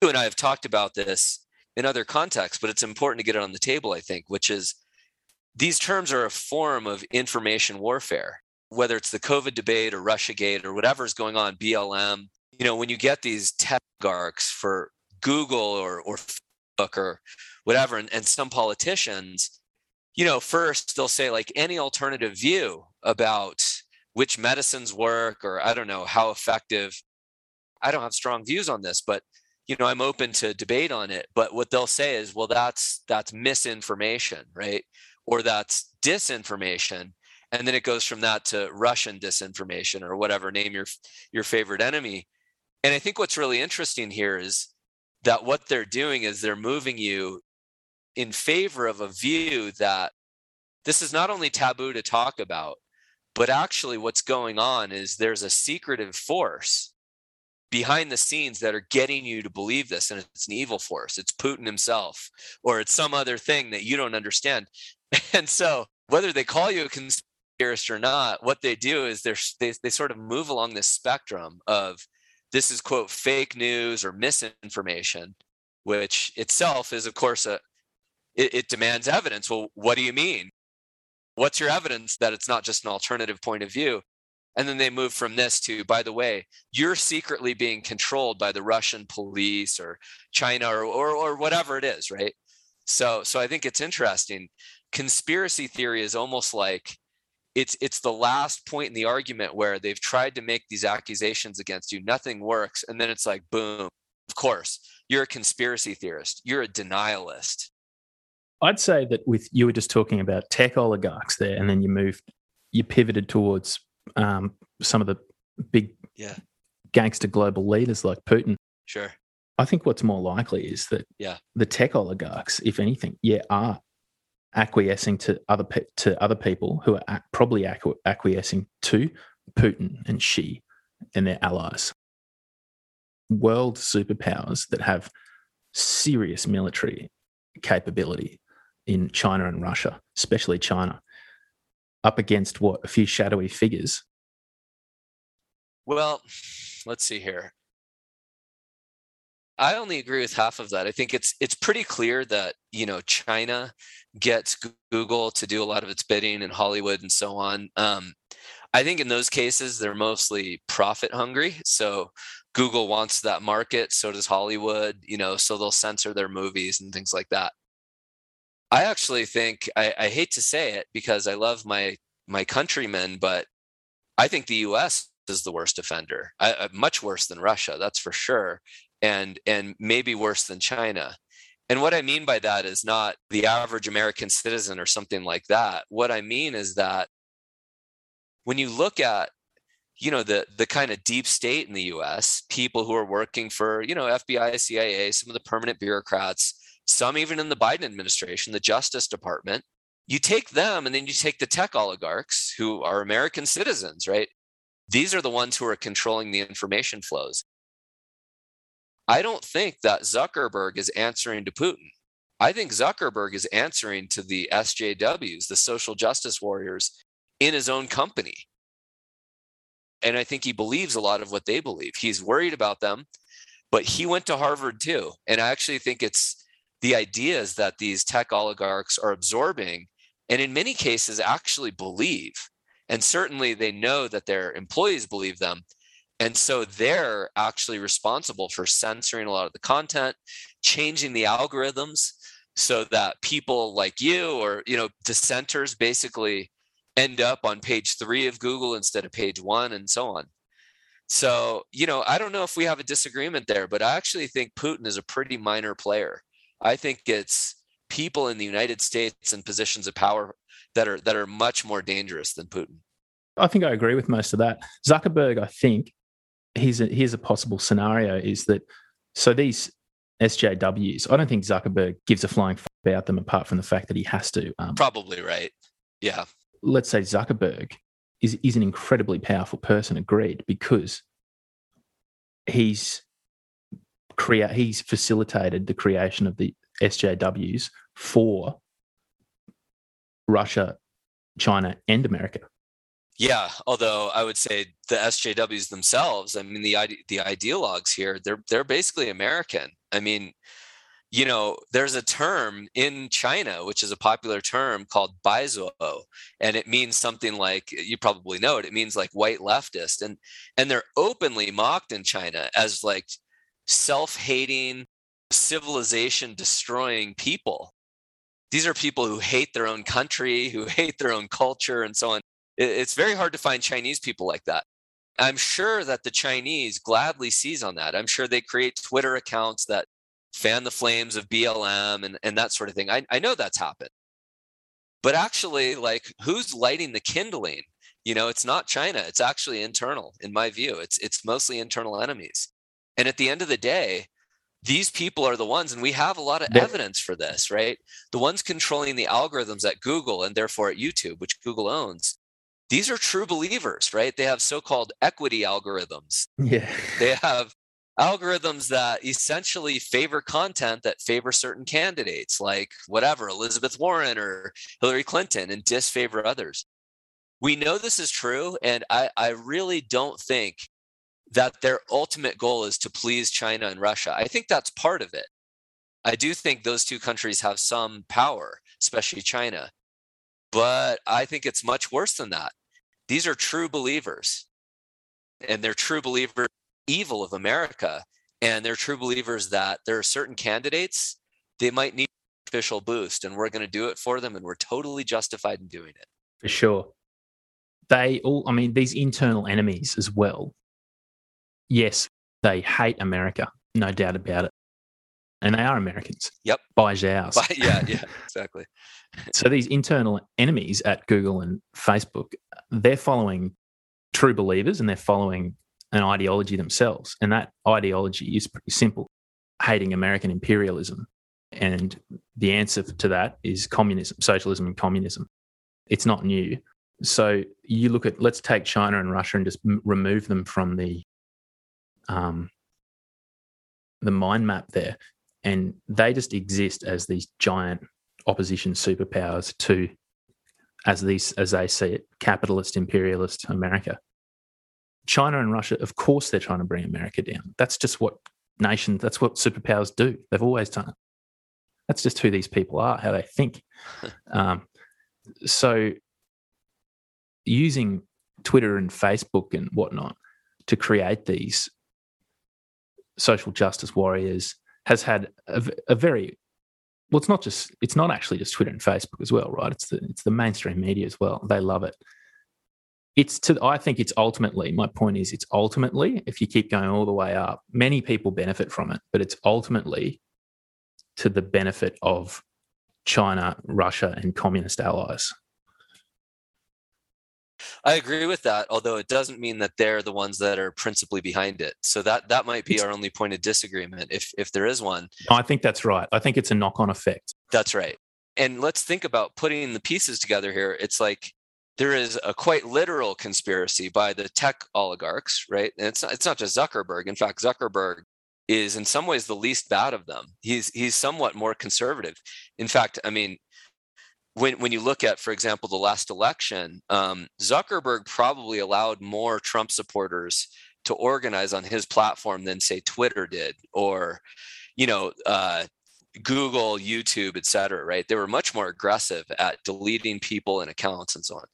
you and I have talked about this in other contexts, but it's important to get it on the table, I think, which is these terms are a form of information warfare, whether it's the COVID debate or Russiagate or whatever's going on, BLM. You know, when you get these tech garks for Google or, or Facebook or whatever, and, and some politicians, you know, first they'll say like any alternative view about which medicines work or I don't know how effective. I don't have strong views on this, but you know, I'm open to debate on it. But what they'll say is, well, that's that's misinformation, right? Or that's disinformation. And then it goes from that to Russian disinformation or whatever, name your your favorite enemy. And I think what's really interesting here is that what they're doing is they're moving you in favor of a view that this is not only taboo to talk about, but actually what's going on is there's a secretive force behind the scenes that are getting you to believe this and it's an evil force. It's putin himself or it's some other thing that you don't understand. And so whether they call you a conspiracist or not what they do is they, they sort of move along this spectrum of this is quote fake news or misinformation which itself is of course a it, it demands evidence. Well what do you mean? What's your evidence that it's not just an alternative point of view and then they move from this to by the way you're secretly being controlled by the russian police or china or, or, or whatever it is right? So so i think it's interesting. Conspiracy theory is almost like it's it's the last point in the argument where they've tried to make these accusations against you nothing works and then it's like boom of course you're a conspiracy theorist you're a denialist. I'd say that with you were just talking about tech oligarchs there and then you moved you pivoted towards um, some of the big yeah. gangster global leaders like putin. Sure. I think what's more likely is that yeah. the tech oligarchs if anything yeah are acquiescing to other pe- to other people who are probably acqu- acquiescing to Putin and Xi and their allies. World superpowers that have serious military capability in China and Russia, especially China, up against what a few shadowy figures. Well, let's see here. I only agree with half of that. I think it's it's pretty clear that you know China gets Google to do a lot of its bidding in Hollywood and so on. Um, I think in those cases they're mostly profit hungry. So Google wants that market, so does Hollywood. You know, so they'll censor their movies and things like that. I actually think I, I hate to say it because I love my my countrymen, but I think the U.S. is the worst offender. I, uh, much worse than Russia, that's for sure and and maybe worse than China. And what I mean by that is not the average American citizen or something like that. What I mean is that when you look at you know the the kind of deep state in the US, people who are working for, you know, FBI, CIA, some of the permanent bureaucrats, some even in the Biden administration, the Justice Department, you take them and then you take the tech oligarchs who are American citizens, right? These are the ones who are controlling the information flows. I don't think that Zuckerberg is answering to Putin. I think Zuckerberg is answering to the SJWs, the social justice warriors in his own company. And I think he believes a lot of what they believe. He's worried about them, but he went to Harvard too. And I actually think it's the ideas that these tech oligarchs are absorbing and in many cases actually believe. And certainly they know that their employees believe them, and so they're actually responsible for censoring a lot of the content, changing the algorithms so that people like you or you know dissenters basically end up on page 3 of Google instead of page 1 and so on. So, you know, I don't know if we have a disagreement there, but I actually think Putin is a pretty minor player. I think it's people in the United States in positions of power that are that are much more dangerous than Putin. I think I agree with most of that. Zuckerberg, I think, here's a, here's a possible scenario is that so these SJWs, I don't think Zuckerberg gives a flying fuck about them apart from the fact that he has to. Um, Probably right. Yeah. Let's say Zuckerberg is is an incredibly powerful person, agreed, because he's create he's facilitated the creation of the SJWs for Russia, China, and America. Yeah, although I would say the SJWs themselves, I mean the the ideologues here, they're they're basically American. I mean, you know, there's a term in China which is a popular term called baizuo, and it means something like you probably know it. It means like white leftist, and and they're openly mocked in China as like self-hating, civilization destroying people. These are people who hate their own country, who hate their own culture, and so on it's very hard to find Chinese people like that. I'm sure that the Chinese gladly seize on that. I'm sure they create Twitter accounts that fan the flames of BLM and, and that sort of thing. I, I know that's happened. But actually, like who's lighting the kindling? You know, it's not China. It's actually internal, in my view. It's it's mostly internal enemies. And at the end of the day, these people are the ones, and we have a lot of evidence for this, right? The ones controlling the algorithms at Google and therefore at YouTube, which Google owns, these are true believers, right? They have so called equity algorithms. Yeah. They have algorithms that essentially favor content that favor certain candidates, like whatever, Elizabeth Warren or Hillary Clinton, and disfavor others. We know this is true, and I, I really don't think that their ultimate goal is to please China and Russia. I think that's part of it. I do think those two countries have some power, especially China. But I think it's much worse than that. These are true believers, and they're true believers evil of America, and they're true believers that there are certain candidates they might need official boost, and we're going to do it for them, and we're totally justified in doing it. For sure. They all, I mean, these internal enemies as well. Yes, they hate America, no doubt about it. And they are Americans. Yep. Baizuos. By, yeah, yeah, exactly so these internal enemies at Google and Facebook, they're following true believers and they're following an ideology themselves. And that ideology is pretty simple hating American imperialism. And the answer to that is communism, socialism, and communism. It's not new. So you look at, let's take China and Russia and just m- remove them from the um, the mind map there, and they just exist as these giant opposition superpowers to, as these as they see it, capitalist imperialist America. China and Russia, of course, they're trying to bring America down. That's just what nations, that's what superpowers do. They've always done it. That's just who these people are, how they think. um, so, using Twitter and Facebook and whatnot to create these social justice warriors has had a, a very well, it's not just it's not actually just Twitter and Facebook as well, right? It's the it's the mainstream media as well. They love it. It's to I think it's ultimately my point is it's ultimately if you keep going all the way up, many people benefit from it, but it's ultimately to the benefit of China, Russia, and communist allies. I agree with that, although it doesn't mean that they're the ones that are principally behind it. So that that might be our only point of disagreement, if if there is one. I think that's right. I think it's a knock-on effect. That's right. And let's think about putting the pieces together here. It's like there is a quite literal conspiracy by the tech oligarchs, right? And it's not, it's not just Zuckerberg. In fact, Zuckerberg is in some ways the least bad of them. He's he's somewhat more conservative. In fact, I mean, when when you look at, for example, the last election, um, Zuckerberg probably allowed more Trump supporters to organize on his platform than say Twitter did, or you know, uh, Google, YouTube, et cetera. Right? They were much more aggressive at deleting people and accounts and so on.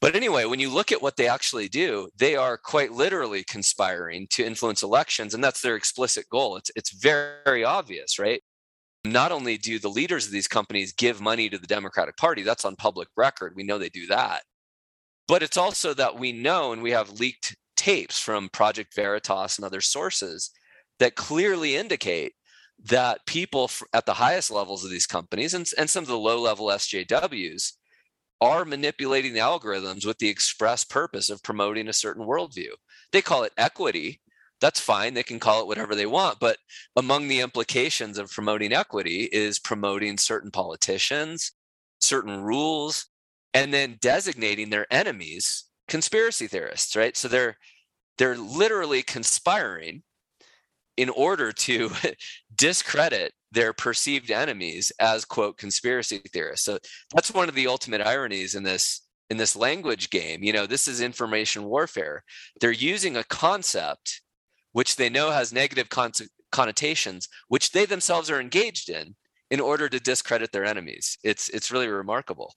But anyway, when you look at what they actually do, they are quite literally conspiring to influence elections, and that's their explicit goal. It's it's very, very obvious, right? Not only do the leaders of these companies give money to the Democratic Party, that's on public record. We know they do that. But it's also that we know, and we have leaked tapes from Project Veritas and other sources that clearly indicate that people at the highest levels of these companies and, and some of the low level SJWs are manipulating the algorithms with the express purpose of promoting a certain worldview. They call it equity, that's fine. They can call it whatever they want. But among the implications of promoting equity is promoting certain politicians, certain rules, and then designating their enemies conspiracy theorists, right? So they're they're literally conspiring in order to discredit their perceived enemies as quote conspiracy theorists. So that's one of the ultimate ironies in this in this language game. You know, this is information warfare. They're using a concept which they know has negative con- connotations, which they themselves are engaged in, in order to discredit their enemies. It's it's really remarkable.